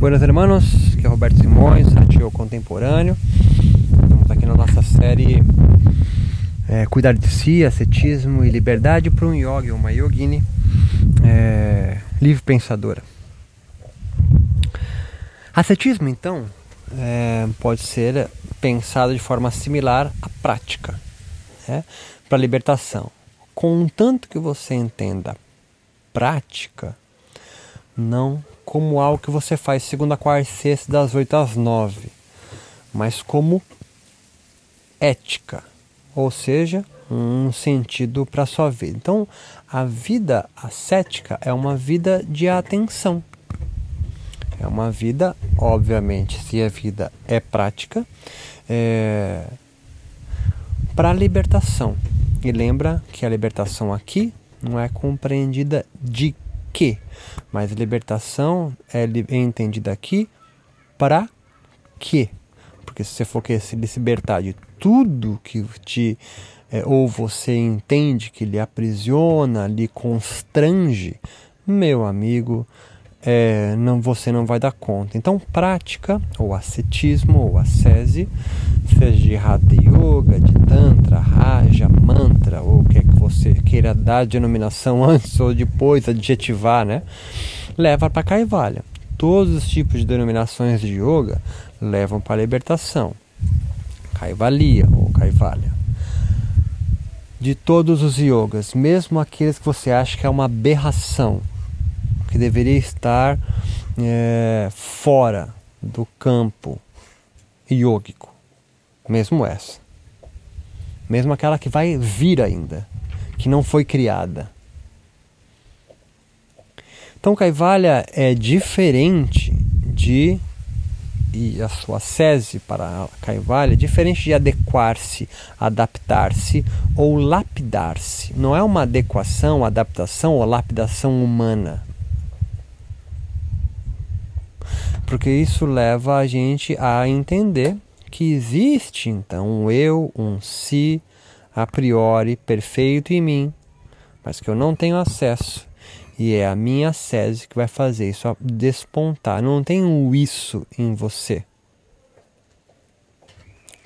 Buenos hermanos, que é Roberto Simões, ateu contemporâneo. Estamos aqui na nossa série é, Cuidar de Si, Ascetismo e Liberdade para um Yogi, uma Yogini é, livre pensadora. Ascetismo, então, é, pode ser pensado de forma similar à prática né, para libertação. Contanto que você entenda prática, não como algo que você faz segunda, quarta e sexta, das 8 às 9, mas como ética, ou seja, um sentido para a sua vida. Então, a vida ascética é uma vida de atenção. É uma vida, obviamente, se a vida é prática, é, para a libertação. E lembra que a libertação aqui não é compreendida de que, mas libertação é entendida aqui para quê? Porque se você for querer se libertar de tudo que te é, ou você entende que lhe aprisiona, lhe constrange, meu amigo, é, não, você não vai dar conta. Então, prática, ou ascetismo, ou ascese, seja de Hatha Yoga, de Tantra, Raja, Mantra, ou o que é que você queira dar denominação antes ou depois, adjetivar, né? Leva para Kaivalya. Todos os tipos de denominações de yoga levam para a libertação. Kaivalya ou Kaivalya. De todos os yogas, mesmo aqueles que você acha que é uma aberração, que deveria estar é, fora do campo iógico, mesmo essa, mesmo aquela que vai vir ainda, que não foi criada. Então, Kaivalya é diferente de e a sua sese para a Kaivalya é diferente de adequar-se, adaptar-se ou lapidar-se. Não é uma adequação, adaptação ou lapidação humana. porque isso leva a gente a entender que existe então um eu, um si a priori perfeito em mim, mas que eu não tenho acesso. E é a minha sese que vai fazer isso despontar. Não tem um isso em você.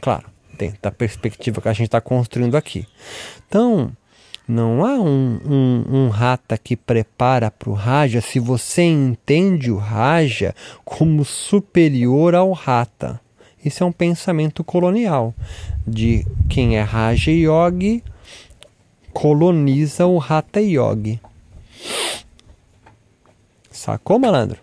Claro, dentro da perspectiva que a gente está construindo aqui. Então, não há um, um, um rata que prepara para o Raja se você entende o Raja como superior ao rata. Isso é um pensamento colonial de quem é Raja Yogi coloniza o Rata Yogi. Sacou, malandro?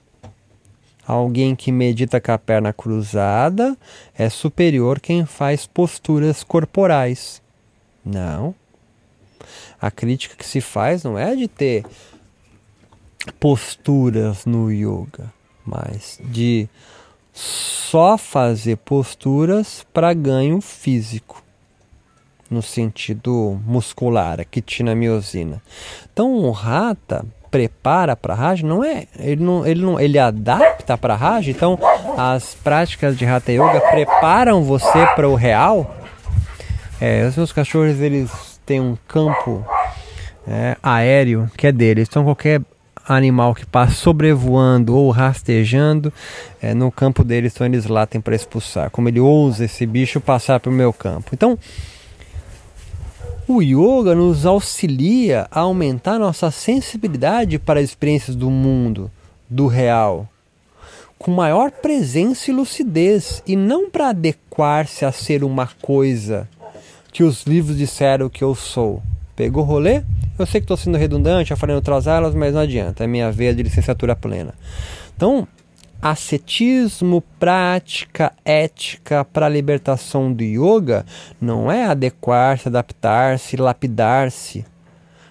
Alguém que medita com a perna cruzada é superior quem faz posturas corporais. Não. A crítica que se faz não é de ter posturas no yoga, mas de só fazer posturas para ganho físico, no sentido muscular, a quitina miosina. Então o rata prepara para Raja não é ele não ele não ele adapta para Raja então as práticas de Hatha Yoga preparam você para o real é, os meus cachorros eles tem um campo é, aéreo que é deles. Então qualquer animal que passa sobrevoando ou rastejando é, no campo deles, então eles latem para expulsar. Como ele ousa esse bicho passar para o meu campo. Então o yoga nos auxilia a aumentar nossa sensibilidade para as experiências do mundo, do real, com maior presença e lucidez, e não para adequar-se a ser uma coisa que os livros disseram que eu sou. Pegou o rolê? Eu sei que estou sendo redundante, já falei outras aulas, mas não adianta, é minha veia de licenciatura plena. Então, ascetismo, prática, ética para a libertação do yoga não é adequar-se, adaptar-se, lapidar-se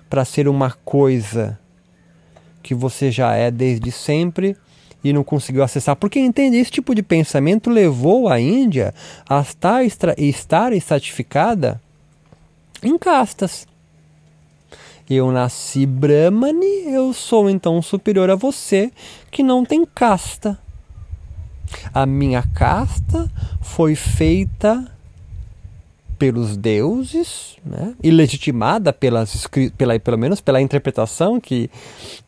para ser uma coisa que você já é desde sempre e não conseguiu acessar. Porque entende, esse tipo de pensamento levou a Índia a estar, estar estratificada em castas. Eu nasci Brahmani, eu sou então superior a você que não tem casta. A minha casta foi feita pelos deuses, né? e legitimada pelas, pela, pelo menos pela interpretação que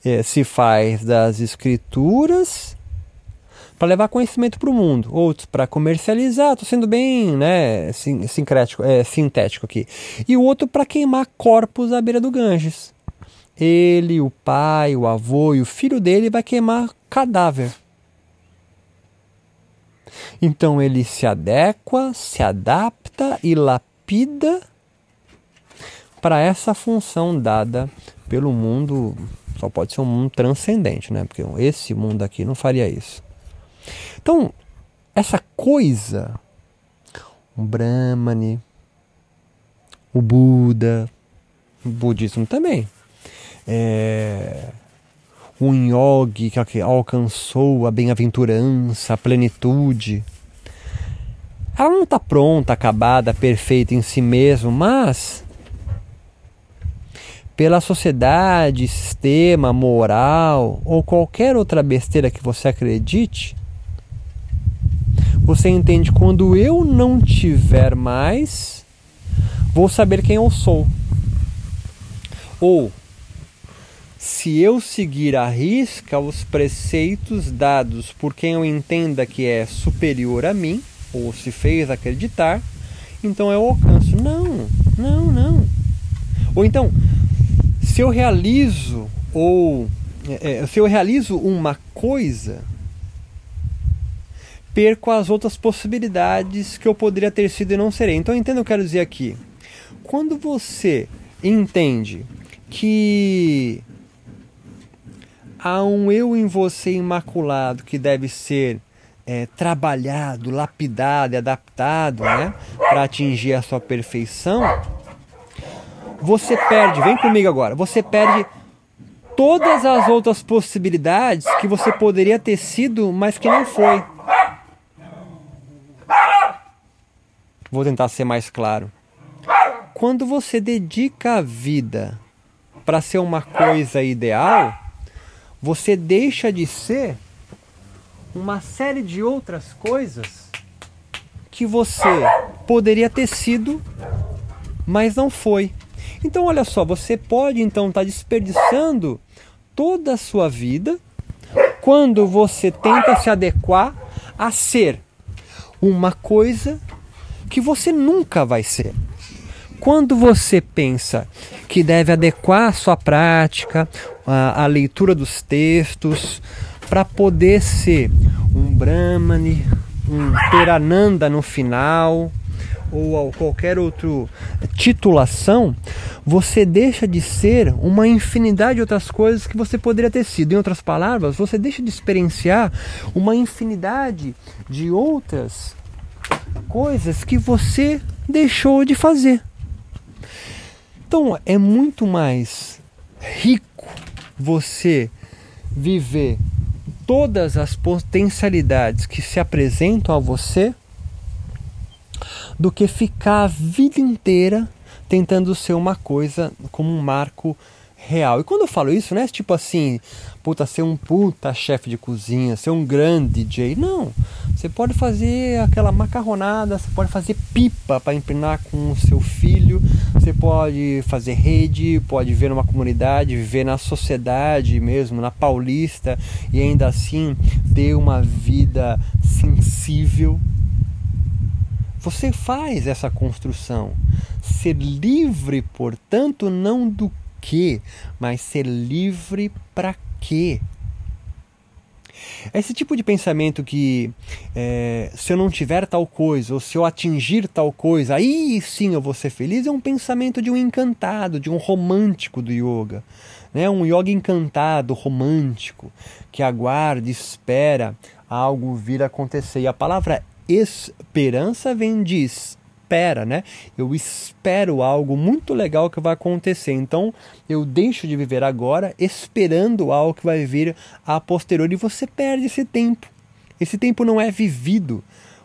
eh, se faz das escrituras, para levar conhecimento para o mundo, outros para comercializar, estou sendo bem né, sincrético, é, sintético aqui, e o outro para queimar corpos à beira do Ganges. Ele, o pai, o avô e o filho dele vai queimar cadáver. Então ele se adequa, se adapta e lapida para essa função dada pelo mundo, só pode ser um mundo transcendente, né? Porque esse mundo aqui não faria isso. Então, essa coisa, o Brahmani, o Buda, o budismo também, é, um yogi que alcançou a bem-aventurança, a plenitude. Ela não está pronta, acabada, perfeita em si mesma, mas pela sociedade, sistema, moral ou qualquer outra besteira que você acredite, você entende quando eu não tiver mais, vou saber quem eu sou. Ou se eu seguir à risca os preceitos dados por quem eu entenda que é superior a mim, ou se fez acreditar, então eu alcanço. Não, não, não. Ou então, se eu realizo ou é, é, se eu realizo uma coisa, perco as outras possibilidades que eu poderia ter sido e não serei. Então entenda o que eu quero dizer aqui. Quando você entende que há um eu em você imaculado que deve ser é, trabalhado, lapidado e adaptado né, para atingir a sua perfeição, você perde, vem comigo agora, você perde todas as outras possibilidades que você poderia ter sido, mas que não foi. Vou tentar ser mais claro. Quando você dedica a vida para ser uma coisa ideal, você deixa de ser uma série de outras coisas que você poderia ter sido, mas não foi. Então, olha só, você pode então estar tá desperdiçando toda a sua vida quando você tenta se adequar a ser uma coisa que você nunca vai ser. Quando você pensa que deve adequar a sua prática, a, a leitura dos textos, para poder ser um Brahmani, um Perananda no final, ou qualquer outra titulação, você deixa de ser uma infinidade de outras coisas que você poderia ter sido. Em outras palavras, você deixa de experienciar uma infinidade de outras coisas que você deixou de fazer. Então é muito mais rico você viver todas as potencialidades que se apresentam a você do que ficar a vida inteira tentando ser uma coisa como um marco real. E quando eu falo isso, não é tipo assim, puta, ser um puta chefe de cozinha, ser um grande DJ. Não. Você pode fazer aquela macarronada, você pode fazer pipa para empinar com o seu filho, você pode fazer rede, pode viver numa comunidade, viver na sociedade mesmo, na paulista, e ainda assim ter uma vida sensível. Você faz essa construção. Ser livre, portanto, não do que, mas ser livre para quê? Esse tipo de pensamento que é, se eu não tiver tal coisa, ou se eu atingir tal coisa, aí sim eu vou ser feliz, é um pensamento de um encantado, de um romântico do yoga. Né? Um yoga encantado, romântico, que aguarda, espera algo vir acontecer. E a palavra esperança vem de espera, né? Eu espero algo muito legal que vai acontecer. Então, eu deixo de viver agora esperando algo que vai vir a posteriori e você perde esse tempo. Esse tempo não é vivido.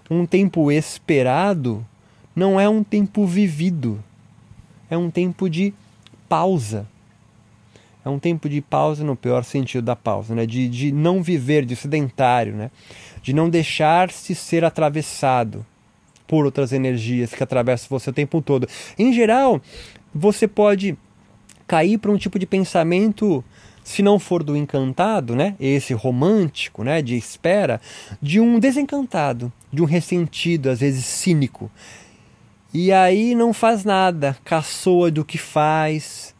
Um tempo esperado não é um tempo vivido. É um tempo de pausa. É um tempo de pausa no pior sentido da pausa, né? de, de não viver, de sedentário, né? de não deixar-se ser atravessado por outras energias que atravessam você o tempo todo. Em geral, você pode cair para um tipo de pensamento se não for do encantado, né, esse romântico, né, de espera, de um desencantado, de um ressentido, às vezes cínico. E aí não faz nada, caçoa do que faz,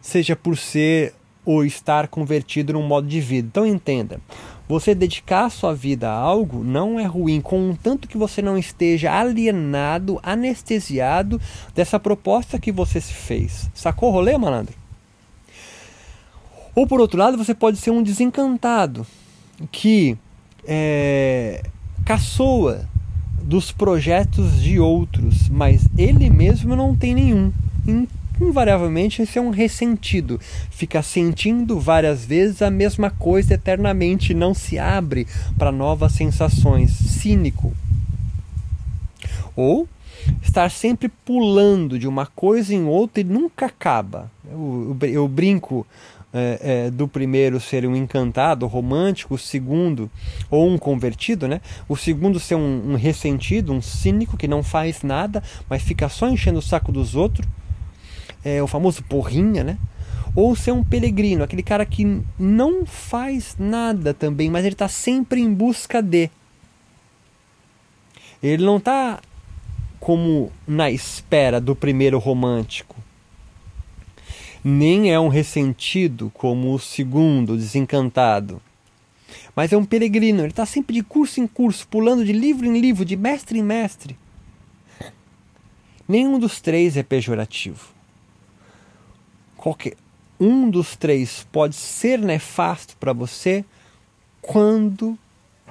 seja por ser ou estar convertido num modo de vida. Então entenda, você dedicar sua vida a algo não é ruim, contanto que você não esteja alienado, anestesiado dessa proposta que você se fez. Sacou o rolê, malandro? Ou por outro lado, você pode ser um desencantado que é, caçoa dos projetos de outros, mas ele mesmo não tem nenhum invariavelmente esse é um ressentido. Fica sentindo várias vezes a mesma coisa eternamente, não se abre para novas sensações. Cínico. Ou estar sempre pulando de uma coisa em outra e nunca acaba. Eu, eu, brinco é, é, do primeiro ser um encantado, romântico, o segundo, ou um convertido, né? O segundo ser um, um ressentido, um cínico que não faz nada, mas fica só enchendo o saco dos outros é, o famoso porrinha, né? Ou ser um peregrino, aquele cara que não faz nada também, mas ele está sempre em busca de. Ele não está como na espera do primeiro romântico. Nem é um ressentido como o segundo, desencantado. Mas é um peregrino, ele está sempre de curso em curso, pulando de livro em livro, de mestre em mestre. Nenhum dos três é pejorativo qualquer um dos três pode ser nefasto para você quando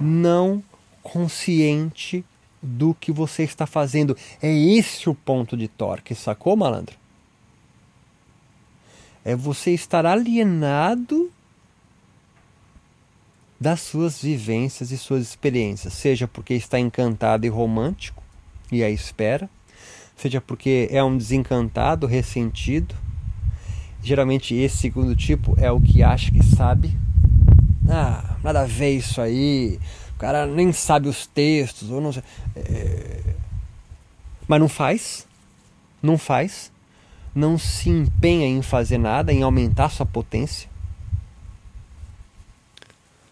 não consciente do que você está fazendo. É esse o ponto de torque, sacou, malandro? É você estar alienado das suas vivências e suas experiências, seja porque está encantado e romântico e a espera, seja porque é um desencantado, ressentido, Geralmente esse segundo tipo é o que acha que sabe. Ah, nada a ver isso aí. O cara nem sabe os textos, ou não sei. É... Mas não faz. Não faz. Não se empenha em fazer nada, em aumentar sua potência.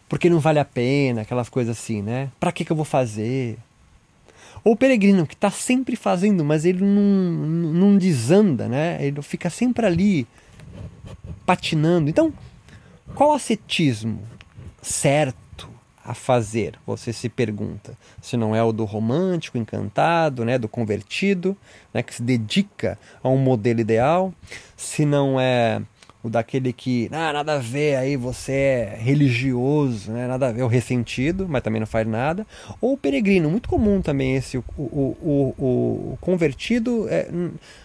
Porque não vale a pena, aquelas coisas assim, né? Pra que, que eu vou fazer? Ou o peregrino, que está sempre fazendo, mas ele não, não desanda, né? Ele fica sempre ali, patinando. Então, qual ascetismo certo a fazer? Você se pergunta. Se não é o do romântico, encantado, né, do convertido, né, que se dedica a um modelo ideal, se não é o daquele que, ah, nada a ver, aí você é religioso, né? nada a ver, o ressentido, mas também não faz nada, ou o peregrino, muito comum também esse, o, o, o, o convertido é,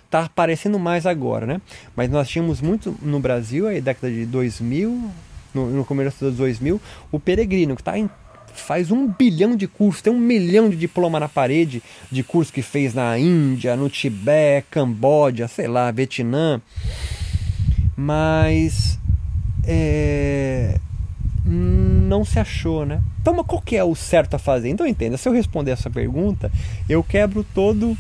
está aparecendo mais agora, né? Mas nós tínhamos muito no Brasil, aí década de 2000, no, no começo dos 2000, o peregrino, que tá em, faz um bilhão de cursos, tem um milhão de diploma na parede de cursos que fez na Índia, no Tibete, Camboja, sei lá, Vietnã mas é, não se achou, né? Então, qual que é o certo a fazer? Então, entenda, se eu responder essa pergunta, eu quebro todo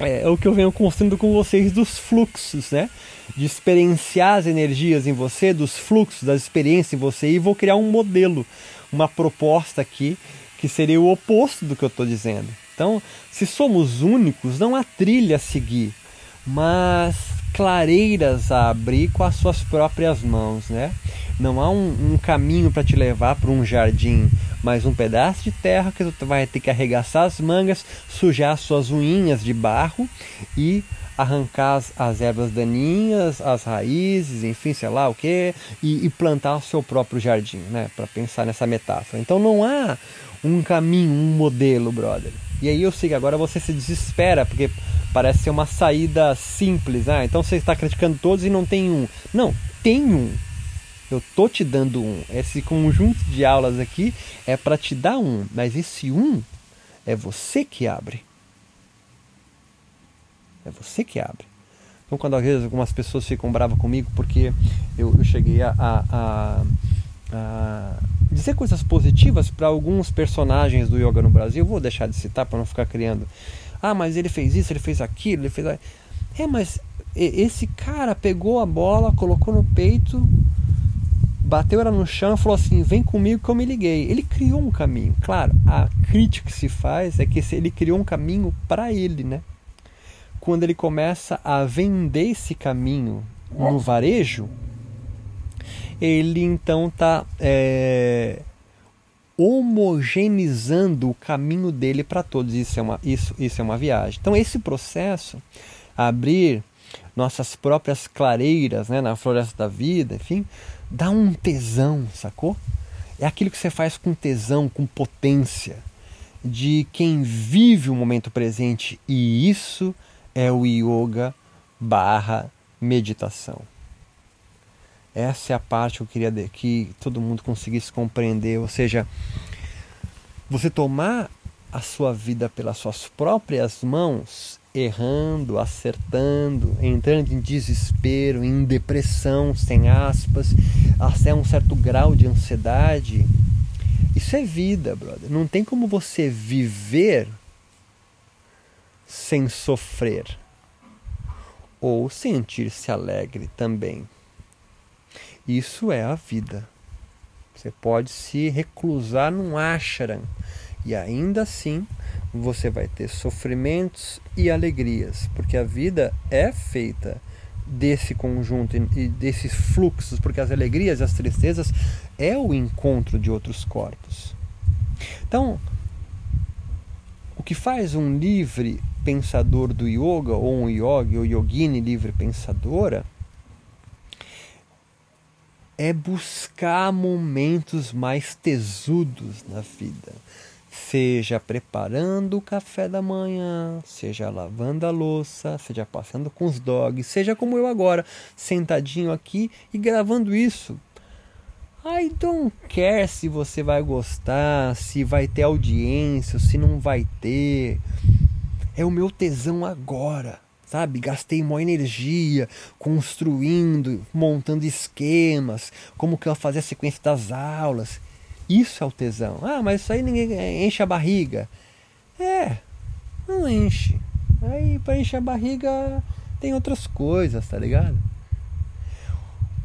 é, o que eu venho construindo com vocês dos fluxos, né? De experienciar as energias em você, dos fluxos, das experiências em você, e vou criar um modelo, uma proposta aqui que seria o oposto do que eu estou dizendo. Então, se somos únicos, não há trilha a seguir, mas clareiras a abrir com as suas próprias mãos, né? Não há um, um caminho para te levar para um jardim, mas um pedaço de terra que você vai ter que arregaçar as mangas, sujar suas unhas de barro e arrancar as, as ervas daninhas, as raízes, enfim, sei lá o que, e plantar o seu próprio jardim, né? Para pensar nessa metáfora. Então não há um caminho, um modelo, brother. E aí eu sei que agora você se desespera porque parece ser uma saída simples. Ah, então você está criticando todos e não tem um. Não, tem um. Eu tô te dando um. Esse conjunto de aulas aqui é para te dar um, mas esse um é você que abre. É você que abre. Então, quando às vezes algumas pessoas ficam bravas comigo porque eu, eu cheguei a, a, a, a dizer coisas positivas para alguns personagens do yoga no Brasil, vou deixar de citar para não ficar criando ah, mas ele fez isso, ele fez aquilo, ele fez. É, mas esse cara pegou a bola, colocou no peito bateu ela no chão e falou assim: Vem comigo que eu me liguei. Ele criou um caminho. Claro, a crítica que se faz é que ele criou um caminho para ele, né? Quando ele começa a vender esse caminho no varejo, ele então está é, homogeneizando o caminho dele para todos. Isso é, uma, isso, isso é uma viagem. Então, esse processo, abrir nossas próprias clareiras né, na floresta da vida, enfim, dá um tesão, sacou? É aquilo que você faz com tesão, com potência, de quem vive o momento presente. E isso é o yoga barra meditação. Essa é a parte que eu queria que todo mundo conseguisse compreender, ou seja, você tomar a sua vida pelas suas próprias mãos, errando, acertando, entrando em desespero, em depressão, sem aspas, até um certo grau de ansiedade. Isso é vida, brother. Não tem como você viver sem sofrer ou sentir-se alegre também. Isso é a vida. Você pode se reclusar num ashram e ainda assim você vai ter sofrimentos e alegrias, porque a vida é feita desse conjunto e desses fluxos, porque as alegrias e as tristezas é o encontro de outros corpos. Então, o que faz um livre pensador do yoga, ou um yogi ou yogini livre pensadora, é buscar momentos mais tesudos na vida. Seja preparando o café da manhã, seja lavando a louça, seja passando com os dogs, seja como eu agora, sentadinho aqui e gravando isso. I don't care se você vai gostar, se vai ter audiência, se não vai ter. É o meu tesão agora sabe? Gastei maior energia construindo, montando esquemas, como que eu fazia a sequência das aulas. Isso é o tesão. Ah, mas isso aí ninguém enche a barriga. É, não enche. Aí para encher a barriga tem outras coisas, tá ligado?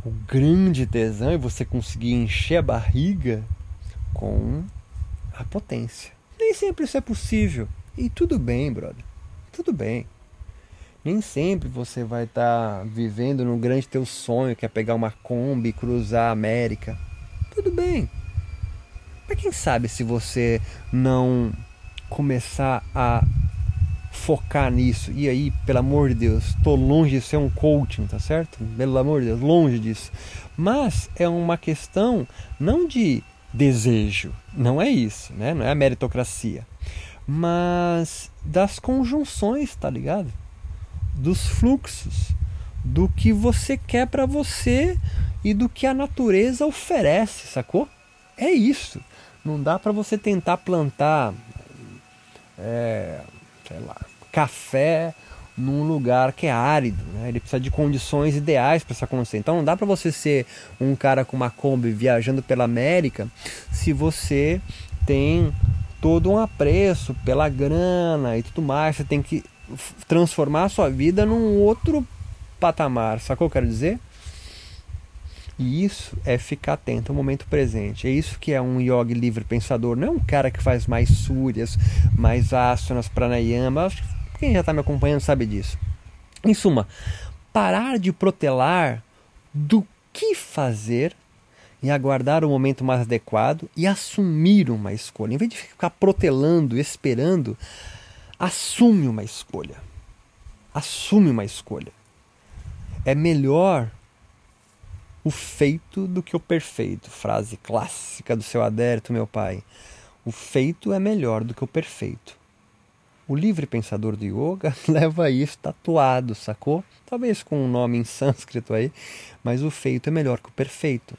O grande tesão é você conseguir encher a barriga com a potência. Nem sempre isso é possível. E tudo bem, brother. Tudo bem. Nem sempre você vai estar tá vivendo no grande teu sonho, que é pegar uma Kombi e cruzar a América. Tudo bem. Mas quem sabe se você não começar a focar nisso. E aí, pelo amor de Deus, tô longe de ser um coaching, tá certo? Pelo amor de Deus, longe disso. Mas é uma questão não de desejo, não é isso, né? Não é a meritocracia, mas das conjunções, tá ligado? Dos fluxos, do que você quer para você e do que a natureza oferece, sacou? É isso. Não dá para você tentar plantar, é, sei lá, café num lugar que é árido, né? ele precisa de condições ideais para isso acontecer. Então não dá para você ser um cara com uma Kombi viajando pela América se você tem todo um apreço pela grana e tudo mais. Você tem que transformar a sua vida num outro patamar, sacou o que eu quero dizer? E isso é ficar atento ao momento presente. É isso que é um yogi livre pensador. Não é um cara que faz mais súrias, mais asanas, pranayama. Quem já está me acompanhando sabe disso. Em suma, parar de protelar do que fazer e aguardar o momento mais adequado e assumir uma escolha. Em vez de ficar protelando, esperando, assume uma escolha. Assume uma escolha. É melhor o feito do que o perfeito. Frase clássica do seu adérito, meu pai. O feito é melhor do que o perfeito. O livre pensador do yoga leva isso tatuado, sacou? Talvez com um nome em sânscrito aí, mas o feito é melhor que o perfeito.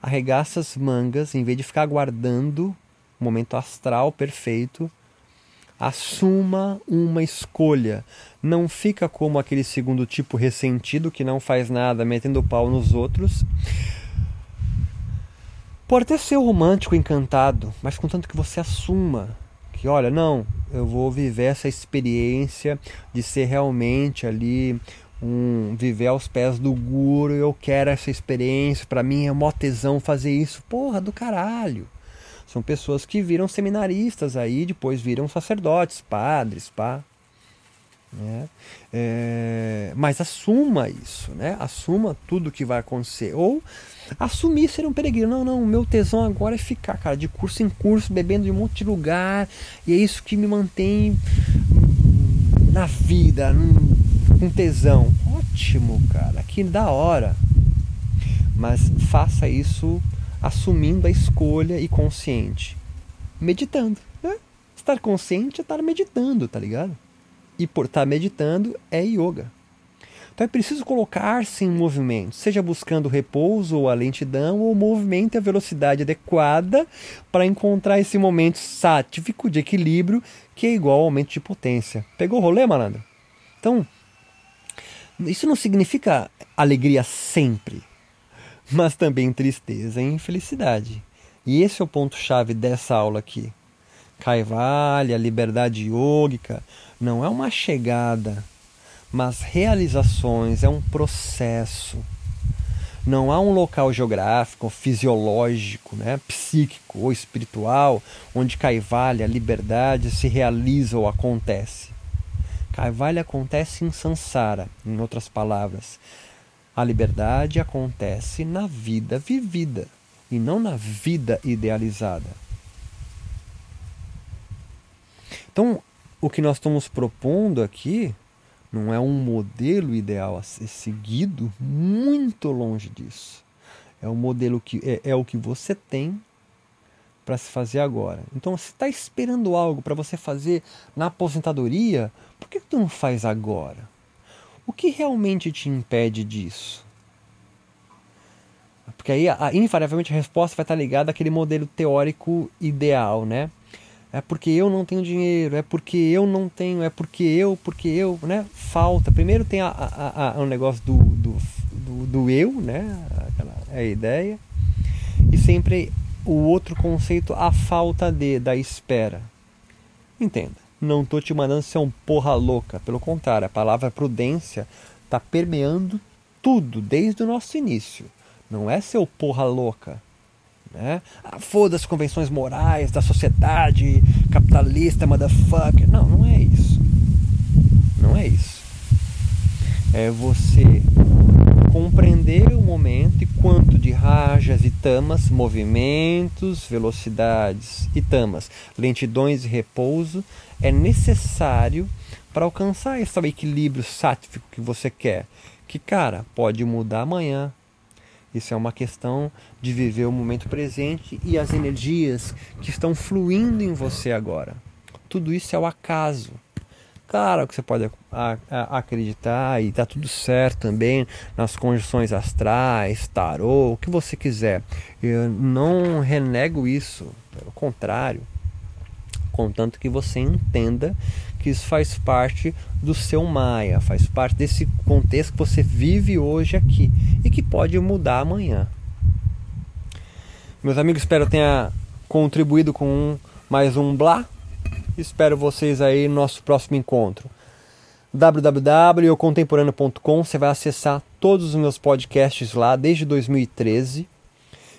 Arregaça as mangas, em vez de ficar aguardando o momento astral perfeito, Assuma uma escolha. Não fica como aquele segundo tipo ressentido que não faz nada, metendo pau nos outros. Pode até ser romântico, encantado, mas contanto que você assuma que, olha, não, eu vou viver essa experiência de ser realmente ali um viver aos pés do guru, eu quero essa experiência, para mim é mó tesão fazer isso. Porra, do caralho. São pessoas que viram seminaristas aí, depois viram sacerdotes, padres, pá. Né? É, mas assuma isso, né? assuma tudo que vai acontecer. Ou assumir ser um peregrino. Não, não, o meu tesão agora é ficar, cara, de curso em curso, bebendo de um monte de lugar, e é isso que me mantém na vida, com tesão. Ótimo, cara, que da hora. Mas faça isso assumindo a escolha e consciente. Meditando. Né? Estar consciente é estar meditando, tá ligado? E por estar meditando é yoga. Então é preciso colocar-se em movimento, seja buscando repouso ou a lentidão, ou movimento e a velocidade adequada para encontrar esse momento sátifico de equilíbrio que é igual ao aumento de potência. Pegou o rolê, malandro? Então, isso não significa alegria sempre, mas também tristeza e infelicidade. E esse é o ponto-chave dessa aula aqui. Kaivalya, liberdade yógica, não é uma chegada, mas realizações, é um processo. Não há um local geográfico, fisiológico, né, psíquico ou espiritual onde Kaivalya, liberdade, se realiza ou acontece. Kaivalya acontece em Sansara, em outras palavras. A liberdade acontece na vida vivida e não na vida idealizada. Então, o que nós estamos propondo aqui não é um modelo ideal a ser seguido, muito longe disso. É um modelo que é, é o que você tem para se fazer agora. Então, se está esperando algo para você fazer na aposentadoria, por que, tu não faz agora? O que realmente te impede disso? Porque aí, a, invariavelmente, a resposta vai estar ligada àquele modelo teórico ideal, né? É porque eu não tenho dinheiro, é porque eu não tenho, é porque eu, porque eu, né? Falta. Primeiro tem a, a, a, o negócio do, do, do, do eu, né? Aquela, é a ideia. E sempre o outro conceito, a falta de, da espera. Entenda, não estou te mandando ser um porra louca. Pelo contrário, a palavra prudência está permeando tudo desde o nosso início. Não é seu porra louca. Né? Ah, Foda as convenções morais da sociedade capitalista, motherfucker. Não, não é isso. Não é isso. É você compreender o momento e quanto de rajas e tamas, movimentos, velocidades e tamas, lentidões e repouso é necessário para alcançar esse equilíbrio sátifico que você quer. Que, cara, pode mudar amanhã. Isso é uma questão de viver o momento presente e as energias que estão fluindo em você agora. Tudo isso é o acaso. Claro que você pode acreditar e tá tudo certo também nas conjunções astrais, tarô, o que você quiser. Eu não renego isso, pelo contrário. Contanto que você entenda que isso faz parte do seu Maia, faz parte desse contexto que você vive hoje aqui e que pode mudar amanhã. Meus amigos, espero tenha contribuído com mais um Blá Espero vocês aí no nosso próximo encontro. www.eucontemporâneo.com Você vai acessar todos os meus podcasts lá desde 2013.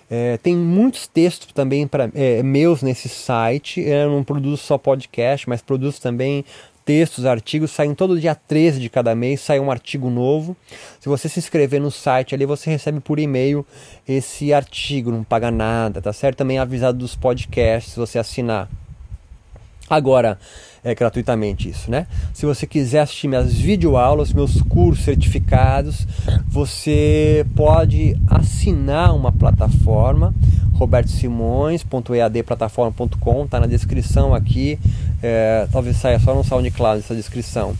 É, tem muitos textos também para é, meus nesse site. Eu não produzo só podcast, mas produzo também textos, artigos. Saem todo dia 13 de cada mês, sai um artigo novo. Se você se inscrever no site ali, você recebe por e-mail esse artigo, não paga nada, tá certo? Também é avisado dos podcasts, se você assinar. Agora, é gratuitamente isso, né? Se você quiser assistir minhas videoaulas, meus cursos certificados, você pode assinar uma plataforma, robertosimões.eadplataforma.com, tá na descrição aqui, é, talvez saia só no SoundCloud essa descrição.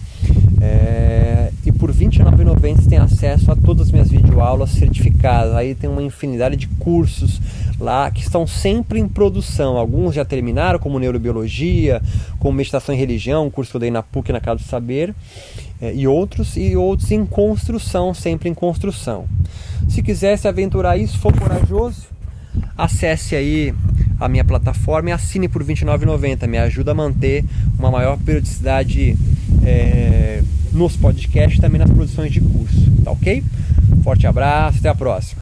É, e por R$ 29,90 você tem acesso a todas as minhas videoaulas certificadas. Aí tem uma infinidade de cursos lá que estão sempre em produção. Alguns já terminaram, como neurobiologia, como meditação e religião, um curso que eu dei na PUC na Casa do Saber, é, e outros e outros em construção, sempre em construção. Se quiser se aventurar isso, for corajoso, acesse aí a minha plataforma e assine por R$ 29,90. Me ajuda a manter uma maior periodicidade é, nos podcasts e também nas produções de curso, tá ok? Forte abraço, até a próxima.